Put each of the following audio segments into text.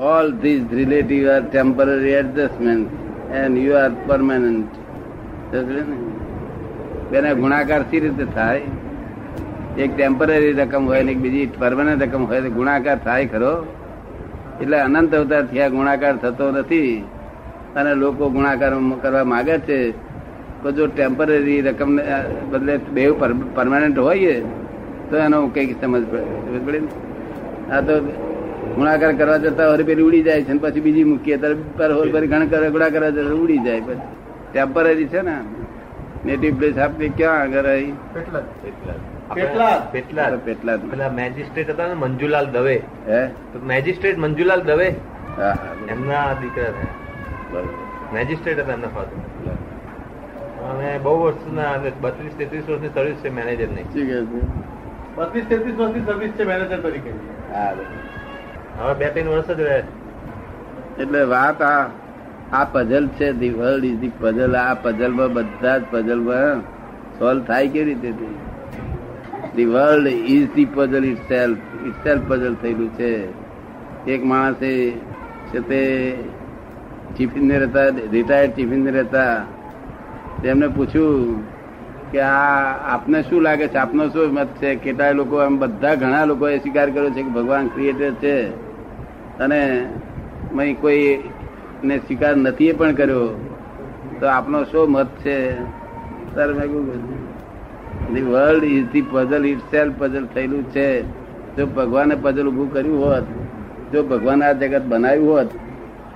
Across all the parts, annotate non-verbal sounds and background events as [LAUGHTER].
all these relative are temporary adjustments, and you are permanent. બેને ગુણાકાર C રીતે થાય? એક ટેમ્પરરી રકમ હોય ને એક બીજી પરમાનન્ટ રકમ હોય તો ગુણાકાર થાય ખરો? એટલે અનંત અવતાર થયા ગુણાકાર થતો નથી. અને લોકો ગુણાકાર કરવા માંગે છે. તો જો ટેમ્પરરી રકમ બદલે બે પરમાનન્ટ હોય તો એનો કંઈક સમજ પડે. આ તો ગુણાકાર કરવા જતા વળી પેલી ઉડી જાય છે પછી બીજી મૂકીએ ત્યારે પર ગણ કરે કરવા જતા ઉડી જાય પછી. ટેમ્પરરી છે ને નેટિવ પ્લેસ આપણે ક્યાં આગળ આવી. પેટલા પેલા મેજિસ્ટ્રેટ હતા ને મંજુલાલ દવે. હે? તો મેજિસ્ટ્રેટ મંજુલાલ દવે. એમના દીકરા હતા મેજિસ્ટ્રેટ હતા એમના ફાધર અને બહુ વર્ષના બત્રીસ તેત્રીસ વર્ષની સર્વિસ છે મેનેજરની. શું કહે છે? બત્રીસ તેત્રીસ વર્ષની સર્વિસ છે મેનેજર તરીકે. હા. હવે બે, ત્રણ વર્ષ જ રહે. એટલે વાત આ આ પઝલ છે the world is the puzzle આ પઝલમાં બધા જ પઝલમાં સોલ્વ થાય કેવી રીતે the world is the puzzle itself itself puzzle થયેલું છે. એક માણસે છે તે ચીફ ઇન્જિનિયર હતા રિટાયર્ડ ચીફ ઇન્જિનિયર હતા તેમને પૂછ્યું કે આ આપને શું લાગે છે? આપનો શું મત છે? કેટલાય લોકો એમ બધા ઘણા લોકોએ સ્વીકાર કર્યો છે કે ભગવાન ક્રિએટર છે. અને કોઈ ને સ્વીકાર નથી પણ કર્યો, તો આપનો શું મત છે? સર મેં the world is the puzzle itself puzzle થયેલું છે. જો ભગવાને પઝલ ઉભું કર્યું હોત, જો ભગવાન આ જગત બનાવ્યું હોત,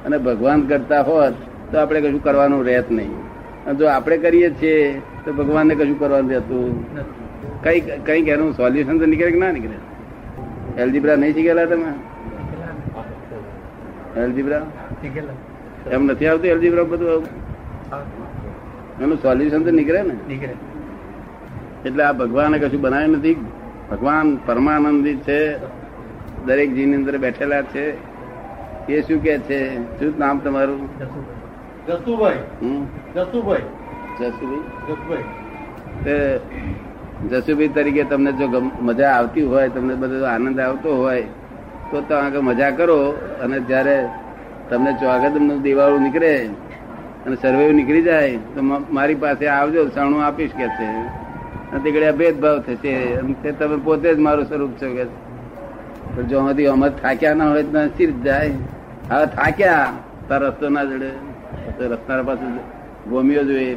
અને ભગવાન કરતા હોત, તો આપણે કશું કરવાનું રહેત નહીં. અને જો આપણે કરીએ છીએ, તો ભગવાનને કશું કરવાનું રહેતું કઈ કંઈક એનું સોલ્યુશન તો નીકળે કે ના નીકળે? એલજીબ્રા નહીં શીખેલા તમે? એલજીબ્રા? એમ નથી આવતું એલજીબ્રા બધું એનું સોલ્યુશન તો નીકળે ને. એટલે આ ભગવાને કશું બનાવ્યું નથી. ભગવાન પરમાનંદી છે. દરેક જીવની અંદર બેઠેલા છે. એ શું કે છે? શું નામ તમારું? જસુભાઈ. જસુભાઈ. જસુભાઈ. જસુભાઈ. તે જસુભાઈ તરીકે તમને જો ગમ- મજા આવતી હોય તમને બધો આનંદ આવતો હોય તો તમે આગળ મજા કરો અને જ્યારે તમને ચોગદનું દિવાળું નીકળે અને સર્વે નીકળી જાય, તો મારી પાસે આવજો, સણું આપીશ કે છે. અને તે ભેદભાવ થશે. તે તમે પોતે જ મારું સ્વરૂપ છો કે જો હજી અમે થાક્યા ના હોય તો સ્થિર જાય? હવે થાક્યા. તાર રસ્તો ના જડે. તો રસ્તા પાસે ભૂમિઓ જોઈએ.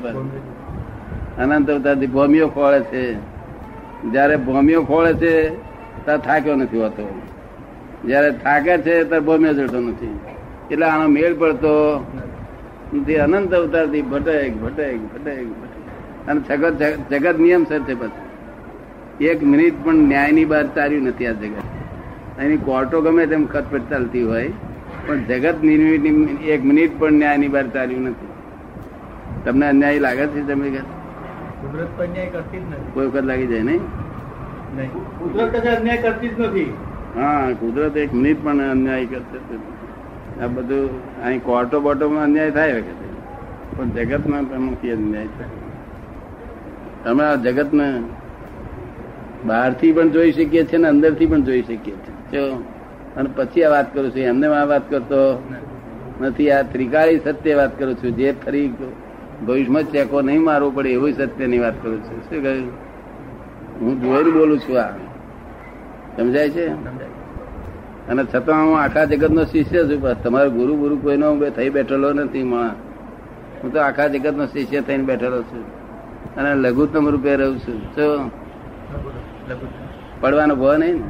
અનંત અવતારથી ભૂમિઓ ખોળે છે. જયારે ભૂમિઓ ખોળે છે ત્યારે થાક્યો નથી હોતો. જયારે થાકે છે ત્યારે બહુ ભૂમિઓ જડતો નથી. એટલે આનો મેળ પડતો નથી. અનંત અવતારથી ભટક ભટક ભટક ભટક. અને જગત જગત નિયમ સર છે પછી એક મિનિટ પણ ન્યાયની બહાર ચાર્યું નથી આ જગત. એની કોર્ટો ગમે તેમ ખતપટ ચાલતી હોય પણ જગત નિર્મિત એક મિનિટ પણ ન્યાયની બહાર ચાલ્યું નથી. તમને અન્યાય લાગે છે તમે કોઈ વખત લાગી જાય નહીં? નહીં. કુદરત અન્યાય કરતી જ નથી. હા, કુદરત એક મિનિટ પણ અન્યાય કરશે આ બધું અહીં કોર્ટો બોટોમાં અન્યાય થાય વખતે પણ જગતમાં એમાંથી અન્યાય થાય. તમે આ જગતને બહારથી પણ જોઈ શકીએ છીએ ને અંદરથી પણ જોઈ શકીએ છીએ. અને પછી આ વાત કરું છું, એમને આ વાત કરતો નથી. આ ત્રિકાળી સત્ય વાત કરું છું, જે ફરી ભવિષ્યમાં ચેકો નહીં મારવો પડે, એવું સત્યની વાત કરું છું. શું કહ્યું? હું જોઈને બોલું છું આ. સમજાય છે? અને છતાં હું આખા જગત નો શિષ્ય છું બસ તમારો ગુરુ ગુરુ કોઈનો થઈ બેઠેલો નથી, માણસ. હું તો આખા જગત નો શિષ્ય થઈને બેઠેલો છું. અને લઘુત્તમ રૂપે રહું છું. તો પડવાનો ભો નહીં ને?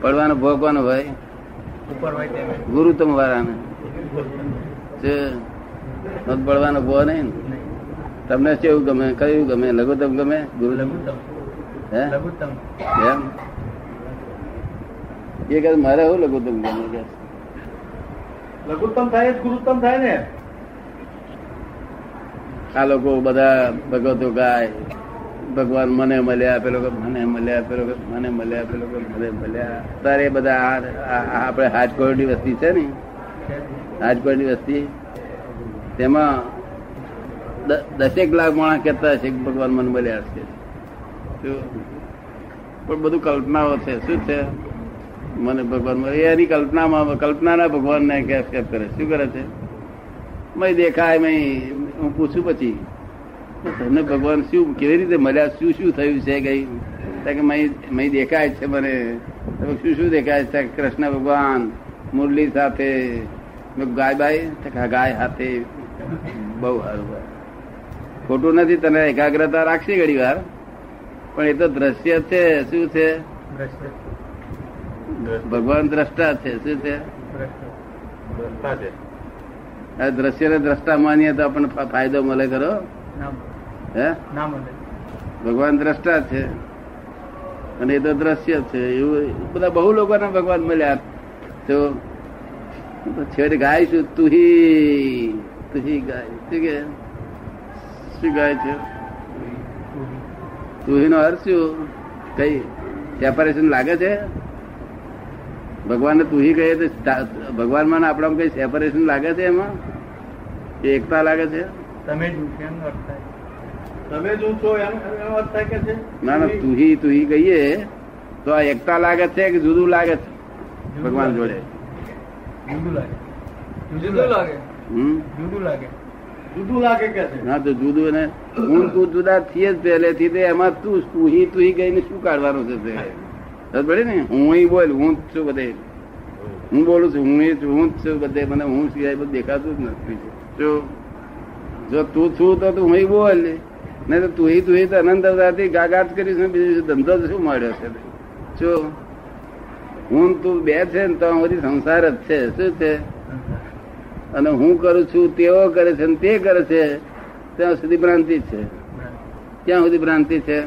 પડવાનો ભો કોનો તેમ ગુરુત્તમ વાળાને. પડવાનો ભો નહીં તમને કેવું ગમે? કયું ગમે? લઘુત્તમ ગમે? ગુરુ હે લઘુત્તમ એમ એ કહે મારે એવું લઘુત્તમ ગમે કે લઘુત્તમ થાય જ ગુરુત્તમ થાય ને આ લોકો બધા ભગવતો ગાય ભગવાન મને મળ્યા પેલો કે મને મળ્યા પેલો કે મને મળ્યા પેલો કે મને મળ્યા તારે બધા આ- આ- આ આપણે હાજકોટની વસ્તી છે ને હાજકોટની વસ્તી તેમાં દ- દસેક લાખ માણસ કહેતા છે કે ભગવાન મને મળ્યા છે શું? પણ બધું કલ્પનાઓ છે. શું છે? મને ભગવાન. એની કલ્પનામાં, કલ્પનાના ભગવાનને કેપ કરે. શું કરે છે? મય દેખાય, મય હું પૂછું પછી. તમને ભગવાન શું, કેવી રીતે મળ્યા? શું શું થયું છે તો કે મય દેખાય છે મને. શું શું દેખાય છે? કૃષ્ણ ભગવાન, મુરલી સાથે ગાય બાય ગાય સાથે બહુ સારું ખોટું નથી, તને એકાગ્રતા રાખશે ઘડી વાર. પણ એ તો દ્રશ્ય છે શું છે? ભગવાન દ્રષ્ટા છે શું છે? આ દ્રશ્ય દ્રશ્યને દ્રષ્ટા માનીએ તો આપણને ફાયદો મળે ખરો? હે? ભગવાન દ્રષ્ટા છે. અને એ તો દ્રશ્ય છે. એવું બધા બહુ લોકોને ભગવાન મળ્યા. તો છેડ ગાય છું તુહી. તુહી ગાય. શું કે? શું ગાય છે? તુહી નો અર્થ શું? કઈ સેપરેશન લાગે છે? ભગવાનને તુહી કહીએ તો ભગવાનમાં આપણામાં કઈ સેપરેશન લાગે છે એમાં? કે એકતા લાગે છે? તમે જ હું છો એમ એનો અર્થ થાય કે છે? ના ના તુહી તુહી કહીએ તો આ એકતા લાગે છે કે જુદું લાગે છે? ભગવાન જોડે. જુદું લાગે. જુદું લાગે. હમ? જુદું લાગે. જુદું લાગે કે છે? ના તો જુદું ને હું તું જુદા થઈએ જ પહેલેથી તે એમાં તું તુહી તુહી ગઈને શું કાઢવાનું છે તે? પડે ને? હું અહીં બોલ હું જ છું બધે. હું બોલું છું હું છું હું જ છું બધે. મને હું સિવાય બધું દેખાતું જ નથી. જો જો તું છું તો તું હું બોલ. નહીં તો તું તું તો અનંત અવતારથી ગાગાટ કરીશ છે બીજું ધંધો શું મળ્યો છે જો હું તું બે છે ને તો બધી સંસાર જ છે. શું છે? અને હું કરું છું તેઓ કરે છે અને તે કરે છે ત્યાં સુધી ભ્રાંતિ છે. ક્યાં સુધી ભ્રાંતિ છે.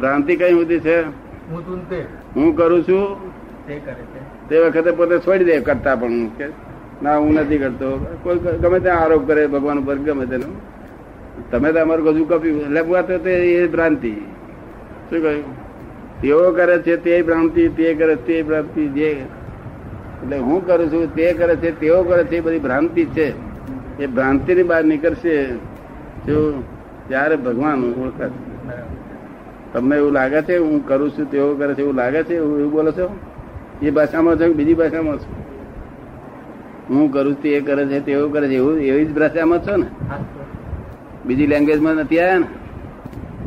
ભ્રાંતિ કઈ સુધી છે? હું કરું છું? તે વખતે પોતે છોડી દે કરતા પણ કે ના હું નથી કરતો. કોઈ ગમે ત્યાં આરોપ કરે ભગવાન ઉપર ગમે તેનો. તમે તો અમારું ગજુ કપ્યું. એટલે વાત એ ભ્રાંતિ. શું કહ્યું? તેઓ કરે છે તે ભ્રાંતિ તે કરે છે તે ભ્રાંતિ જે એટલે હું કરું છું, તે કરે છે, તેઓ કરે છે, એ બધી ભ્રાંતિ છે. એ ભ્રાંતિની બહાર નીકળશે જો ત્યારે ભગવાન ઓળખાશે. તમને એવું લાગે છે, હું કરું છું, તેઓ કરે છે, એવું લાગે છે, એવું બોલો છો? એ ભાષામાં છો બીજી ભાષામાં છો? હું કરું છું, તે કરે છે તેવું કરે છે, એવું એવી જ ભાષામાં છો ને? બીજી લેંગ્વેજમાં નથી આવ્યા ને?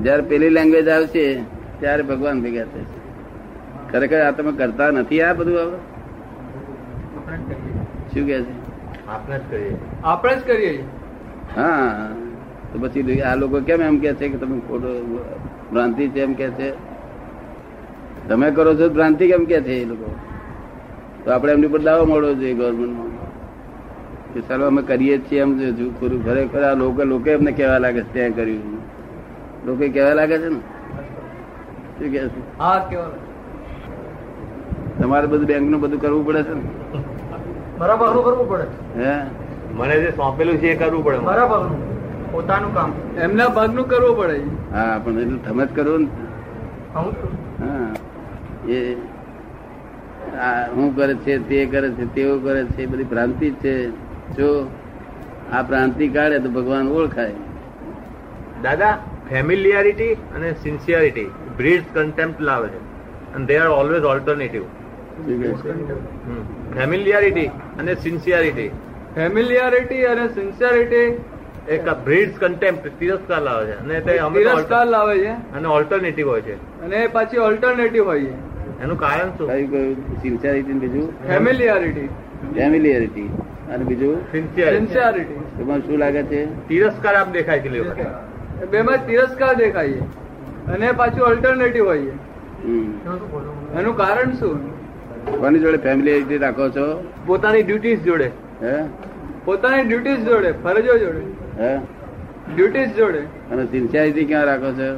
જયારે પેલી લેંગ્વેજ આવશે, ત્યારે ભગવાન ભેગા થશે. ખરેખર આ તમે કરતા નથી આ બધું હવે? શું કે છે? આપણે જ કરીએ. આપણે જ કરીએ. હા તો પછી આ લોકો કેમ એમ કે છે કે તમે ખોટો ભ્રાંતિ છે એમ કે છે? તમે કરો છો ભ્રાંતિ કેમ કે છે એ લોકો? તો આપણે એમની પર દાવો મળવો જોઈએ ગવર્મેન્ટમાં કે ચાલો અમે કરીએ જ છીએ એમ જો જો ખરું ખરેખર આ લોકો લોકો એમને કહેવા લાગે છે ત્યાં કર્યું લોકો કહેવા લાગે છે ને? શું કે છે? તમારે બધું બેંકનું બધું કરવું પડે છે ને? બરાબર કરવું પડે. હે? મને જે સોંપેલું છે એ કરવું પડે મારા. બરાબર પોતાનું કામ. એમના ભાગનું કરવું પડે. હા પણ એટલું તમે જ કરો ને. હા એ હું કરે છે તે કરે છે તેઓ કરે છે એ બધી ભ્રાંતિ જ છે. જો આ ભ્રાંતિ કાઢે તો ભગવાન ઓળખાય. દાદા ફેમિલિયારિટી અને સિન્સિયરિટી બ્રીડ્સ કન્ટેમ્પ્ટ લાવે છે. અને there are always alternative? Familiarity અને સિન્સિયારિટી ફેમિલિયારિટી અને સિન્સિયારિટી એક બ્રીડ્સ કન્ટેમ્પ તિરસ્કાર લાવે છે. અને તે તિરસ્કાર લાવે છે. અને ઓલ્ટરનેટિવ હોય છે. અને પાછી ઓલ્ટરનેટિવ હોય છે. એનું કારણ શું? કયું કયું સિન્સિયરિટી બીજું? ફેમિલિયારિટી ફેમિલિયારિટી અને બીજું? સિન્સિયરિટી એમાં શું લાગે છે? તિરસ્કાર આપ દેખાય છે બેમાં તિરસ્કાર દેખાય છે. અને પાછું ઓલ્ટરનેટિવ હોય છે. એનું કારણ શું? કોની જોડે ફેમિલિયરિટી રાખો છો? પોતાની ડ્યુટીઝ જોડે. હે? પોતાની ડ્યુટીઝ જોડે ફરજો જોડે. હે? ડ્યુટીઝ જોડે. અને સિન્સિયરિટી ક્યાં રાખો છો?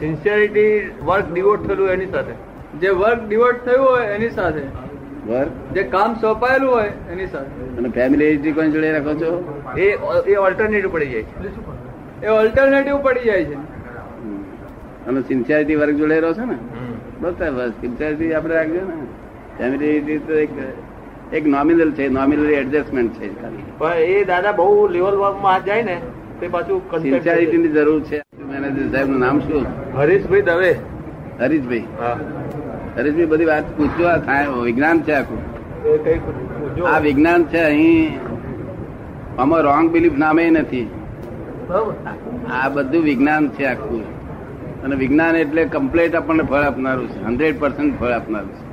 સિન્સિયરિટી વર્ક ડિવોટ થયેલું એની સાથે. જે વર્ક ડિવોટ થયું હોય એની સાથે. વર્ક જે કામ સોંપાયેલું હોય એની સાથે. અને ફેમિલી કોની જોડે રાખો છો? એ એ ઓલ્ટરનેટિવ પડી જાય. છે એ ઓલ્ટરનેટિવ પડી જાય છે. અને સિન્સિયરિટી વર્ક જોડે રહો છો ને? બસ સાહેબ, બસ સિન્સિયરિટી આપણે રાખજો ને. તો એક એક નોમિનલ છે નોમિનલ એડજસ્ટમેન્ટ છે પણ એ દાદા બહુ લેવલમાં જાય ને તે પાછું સિન્સિયરિટી ની જરૂર છે. મેનેજર સાહેબનું નામ શું? હરીશભાઈ દવે. હરીશભાઈ. હરીશભાઈ બધી વાત પૂછજો આ વિજ્ઞાન છે આખું. આ વિજ્ઞાન છે અહીં આમાં રોંગ બિલીફ નામે નથી. આ બધું વિજ્ઞાન છે આખું. અને વિજ્ઞાન એટલે કમ્પ્લેટ આપણને ફળ આપનારું છે હંડ્રેડ પર્સન્ટ ફળ આપનારું છે.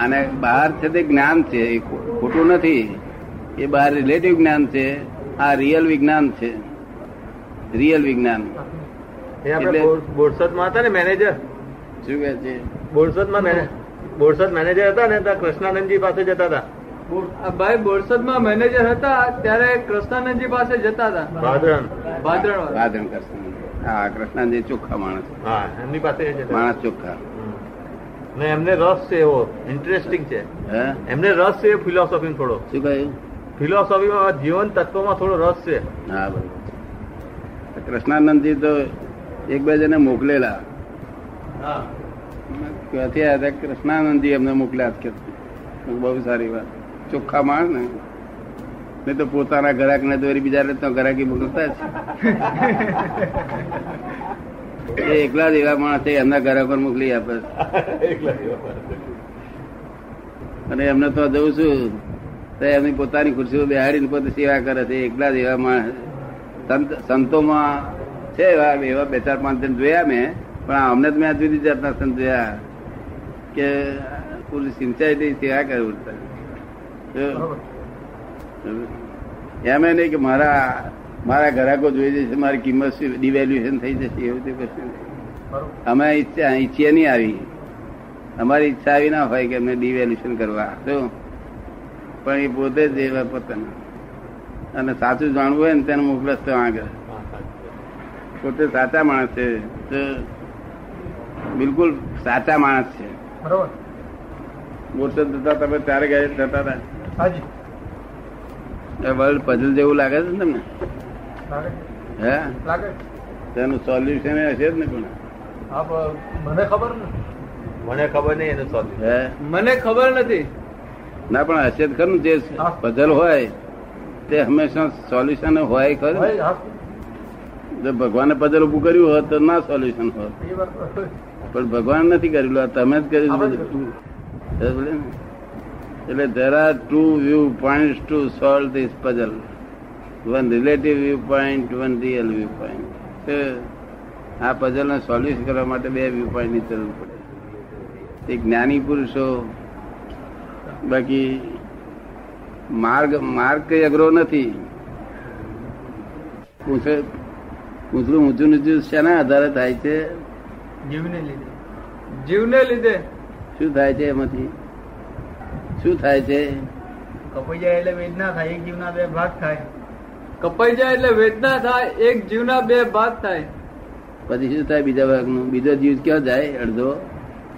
અને બહાર છે તે જ્ઞાન છે એ ખોટું નથી. એ બહાર રિલેટિવ જ્ઞાન છે આ રિયલ વિજ્ઞાન છે. રિયલ વિજ્ઞાન. બોરસદમાં એટલે- બોરસદમાં હતા ને મેનેજર શું કહે છે? બોરસદમાં મેને- બોરસદ મેનેજર હતા ને ત્યાં કૃષ્ણાનંદજી પાસે જતા હતા. ભાઈ બોરસદમાં મેનેજર હતા ત્યારે કૃષ્ણાનંદજી પાસે જતા હતા. ભાદરણ. ભાદરણ ભાદરણ કૃષ્ણ હા કૃષ્ણાનંદજી ચોખ્ખા માણસ. હા એમની પાસે માણસ ચોખ્ખા. ને એમને રસ છે એવો. ઇન્ટરેસ્ટિંગ છે. હે? એમને રસ છે ફિલોસોફી થોડો. શું કહ્યું? ફિલોસોફીમાં જીવન તત્વમાં થોડો રસ છે. હા બરોબર. કૃષ્ણાનંદજી તો એક બે જણે મોકલેલા. હા. ક્યાંથી આવ્યા કૃષ્ણાનંદજી એમને મોકલ્યા કે બહુ સારી વાત. ચોખ્ખા માણ ને. નહીં તો પોતાના ગ્રાહક ને દોરી બીજા તો ગ્રાહકી મોકલતા જ. [LAUGHS] એ એકલા જ એવા માણસ છે એમના પર મોકલી આપે. અને એમને તો જઉં છું તો એમની પોતાની ખુરશીઓ બેહાડીને પોતે સેવા કરે છે એકલા જ એવા માણસ સંતોમાં છે એવા એવા બે ચાર પાંચ જણ જોયા મેં પણ અમને તો મેં જુદી જાતના સંત જોયા કે પૂરી સિંચાઈથી સેવા કરે ઉઠતા એમ નહીં કે મારા મારા ગ્રાહકો જોઈ જશે મારી કિંમત ડિવેલ્યુએશન થઈ જશે એવું તે કશું. અમે ઈચ્છા ઈચ્છીએ નહીં આવી. અમારી ઈચ્છા આવી ના હોય કે અમે ડિવેલ્યુશન કરવા. તો પણ એ પોતે જ એવા પોતાના. અને સાચું જાણવું હોય ને તેને મોકલશ તો આગળ. પોતે સાચા માણસ છે. તો બિલકુલ સાચા માણસ છે. બરોબર. બોરસદ થતા તમે ત્યારે ગયા જતા હતા વર્લ્ડ પઝલ જેવું લાગે છે ને તમને? હે? તેનું સોલ્યુશન હશે જ ને પણ. મને ખબર મને ખબર નહીં એનું સોલ્યુશન મને ખબર નથી. ના પણ હશે જ ખરું જે. પઝલ હોય તે હંમેશા સોલ્યુશન હોય ખરું જો ભગવાને પઝલ ઉભું કર્યું હોત તો ના સોલ્યુશન હોત. પણ ભગવાન નથી કરેલું આ તમે જ કર્યું? એટલે there are two view point to solve this puzzle one relative view point one real view point આ પઝલ ને સોલ્યુશન કરવા માટે બે વ્યૂ પોઈન્ટની જરૂર પડે. એક જ્ઞાની પુરુષો બાકી માર્ગ માર્ગ કઈ અઘરો નથી. પૂછડું ઊંચું નીચું શેના આધારે થાય છે? જીવને લીધે. જીવને લીધે. શું થાય છે એમાંથી? શું થાય છે? કપાઈ જાય એટલે વેદના થાય એક જીવના બે ભાગ થાય. કપાઈ જાય એટલે વેદના થાય એક જીવના બે ભાગ થાય. પછી શું થાય બીજા ભાગનું? બીજો જીવ ક્યાં જાય? અડધો?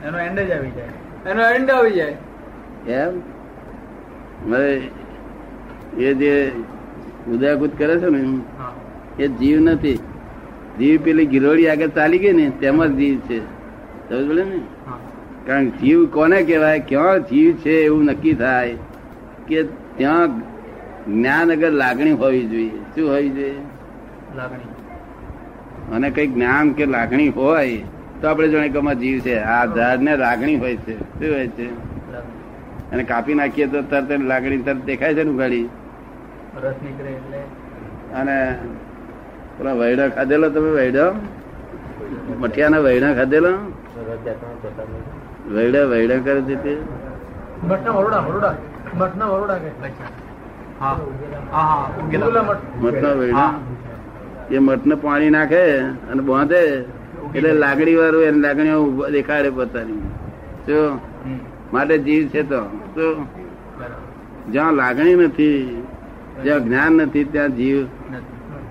એનો એન્ડ જ આવી જાય. એનો એન્ડ આવી જાય. એમ? હવે એ જે ઉદયકૂદ કરે છે ને હા. એ જીવ નથી. જીવ પેલી ગિરોડી આગળ ચાલી ગઈ ને તેમાં જ જીવ છે. સમજ પડે ને? કારણ જીવ કોને કહેવાય? ક્યાં જીવ છે એવું નક્કી થાય કે ત્યાં જ્ઞાન અગર લાગણી હોવી જોઈએ શું હોવી જોઈએ? લાગણી. અને કઈ જ્ઞાન કે લાગણી હોય તો આપણે જાણે કે જીવ છે. આ ઝાડને લાગણી હોય છે. શું હોય છે? અને કાપી નાખીએ તો તરત લાગણી તરત દેખાય છે ને ઉગાડી રસ નીકળે એટલે. અને પેલા વૈડો ખાધેલો તમે વૈડો? મઠિયાના વૈડા ખાધેલો? વૈડા વૈડા કરે છે તે? મઠના વરોડા વરોડા. મઠના વરોડા કે હા. હા હા ઉગેલા મઠ એ મઠને પાણી નાખે અને બાંધે એટલે લાગણી વાળું એને લાગણીઓ દેખાડે પોતાની. જો માટે જીવ છે તો. જ્યાં લાગણી નથી જ્યાં જ્ઞાન નથી ત્યાં જીવ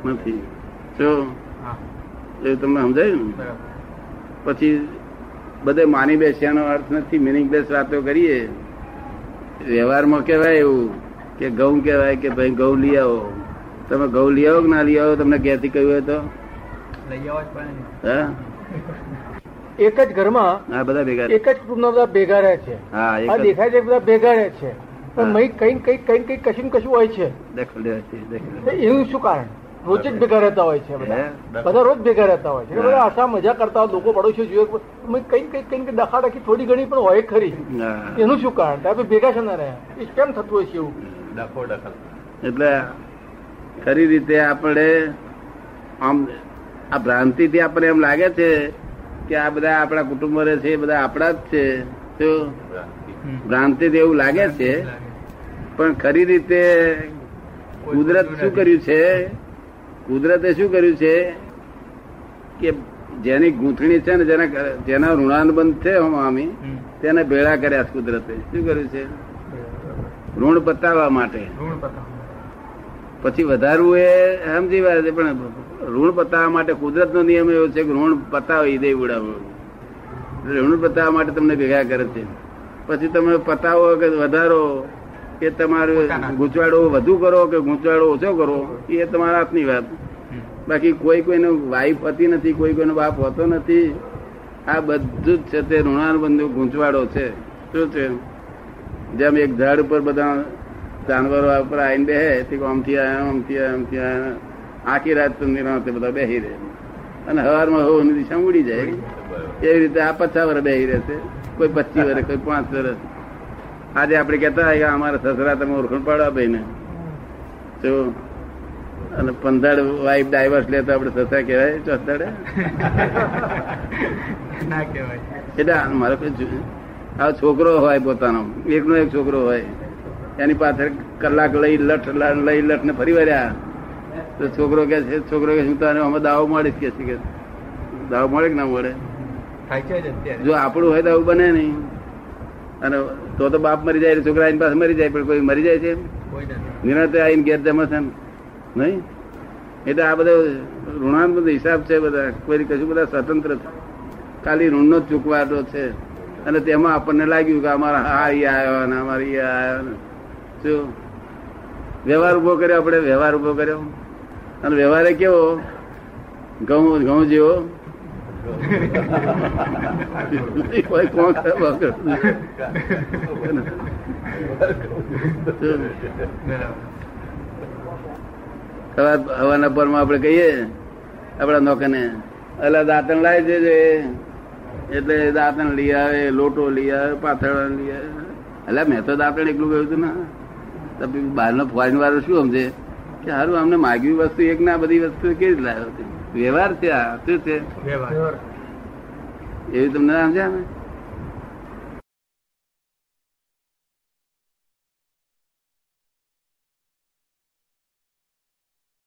નથી. જો. એ એવું તમને સમજાયું? પછી બધે માની બેસ્યાનો અર્થ નથી. મિનિંગલેસ વાતો કરીએ. વ્યવહારમાં કહેવાય એવું. કે ઘઉં કહેવાય કે ભાઈ ઘઉં લઈ આવો. તમે ઘઉં લઈ આવો કે ના લઈ આવો તમને ક્યાંથી કહ્યું હોય તો? એક જ ઘરમાં હા બધા ભેગા એક જ કુટુંબના બધા ભેગા રહે છે. હા આ દેખાય છે બધા ભેગા રહે છે. પણ મહી કઈ કઈ કઈ કઈ કશું કશું હોય છે. દેખો લે છે, દેખો. લે. તો એનું શું કારણ? રોજ જ ભેગા રહેતા હોય છે બધા. બધા રોજ ભેગા રહેતા હોય છે. બધા આશા મજા કરતા હોય લોકો પડોશીઓ જોઈએ મેં કઈ કઈ કઈ કઈ ડખાડખી થોડી ઘણી પણ હોય ખરી. એનું શું કારણ? ભેગા છે ના રહ્યા. એ કેમ થતું હોય છે એવું? ડખો એટલે ખરી રીતે આપણે આમ આ ભ્રાંતિથી આપણને એમ લાગે છે કે આ બધા આપણા કુટુંબ રહે છે એ બધા આપણા જ છે. શું ભ્રાંતિથી એવું લાગે છે પણ ખરી રીતે કુદરત શું કર્યું છે? કુદરતે શું કર્યું છે? કે જેની ગૂંથણી છે ને જેના જેના ઋણાનુબંધ છે હમામી તેને ભેળા કર્યા છે કુદરતે. શું કર્યું છે? ઋણ પતાવવા માટે. પછી વધારવું એ સમજી વાત છે પણ ઋણ પતાવવા માટે કુદરતનો નિયમ એવો છે કે ઋણ પતાવી દે ઉડાવવું. ઋણ પતાવવા માટે તમને ભેગા કરે છે. પછી તમે પતાવો કે વધારો કે તમારું ગૂંચવાડો વધુ કરો કે ગૂંચવાડો ઓછો કરો એ તમારા હાથની વાત. બાકી કોઈ કોઈનો વાઈફ હતી નથી કોઈ કોઈનો બાપ હોતો નથી. આ બધું જ છે તે ઋણાનુબંધ ગૂંચવાડો છે. શું છે? જેમ એક ઝાડ ઉપર બધા જાનવરો ઉપર આવીને બેહે તે આમથી આયા આમથી આયા આમથી આયા. આખી રાત તમને રાતે બધા બેહી રહે. અને હવારમાં હોવાની દિશા ઉડી જાય. એવી રીતે આ પચાસ વર્ષ બેહી રહેશે કોઈ પચીસ વર્ષ કોઈ પાંચ વર્ષ આજે આપણે કહેતા હોય કે અમારા સસરા તમે ઓળખણ પાડવા ભાઈ ને જો અને પંદર વાઈફ ડાયવર્સ લે તો આપણે સસરા કહેવાય ચોથાડે [LAUGHS] ના કહેવાય. એટલે મારે કોઈ જો- આ છોકરો હોય પોતાનો. એકનો એક છોકરો હોય. એની પાછળ કલાક લઈ લઠ લઈ લઠ ને ફરી વર્યા તો છોકરો કે છે છોકરો કે હું તો આને અમે દાવો મળીશ કે છે કે દાવો મળે કે ના મળે? જ આપણું હોય તો આવું બને નહીં. અને તો તો બાપ મરી જાય છોકરા એની પાસે મરી જાય પણ કોઈ મરી જાય છે નિરાતે આવીને ઘેર જમા છે નહીં? એટલે આ બધો ઋણાત્મક હિસાબ છે બધા. કોઈ કશું બધા સ્વતંત્ર ખાલી ઋણનો જ ચૂકવાટો છે. અને તેમાં આપણને લાગ્યું કે અમારા હા ઈ આવ્યો ને અમારે આવ્યો ને. શું? વ્યવહાર ઊભો કર્યો આપણે? વ્યવહાર ઊભો કર્યો. અને વ્યવહારે કેવો? ઘઉં ઘઉં જેવો. હવાના પરમાં આપણે કહીએ, આપણા નોકરને એટલે દાંતણ લાવી દેજે. એટલે દાંતણ લઈ આવે લોટો લઈ આવે પાથરણા લઈ આવે. એટલે મેં તો દાંતણ એકલું ગયું હતું ને. બહારનો ફોરેન વાળો શું સમજે? કે સારું અમને માગવી વસ્તુ એક ના બધી વસ્તુ કેવી રીતે લાવ્યો? વ્યવહાર છે આ શું છે? વ્યવહાર. એવી તમને સમજ્યા ને?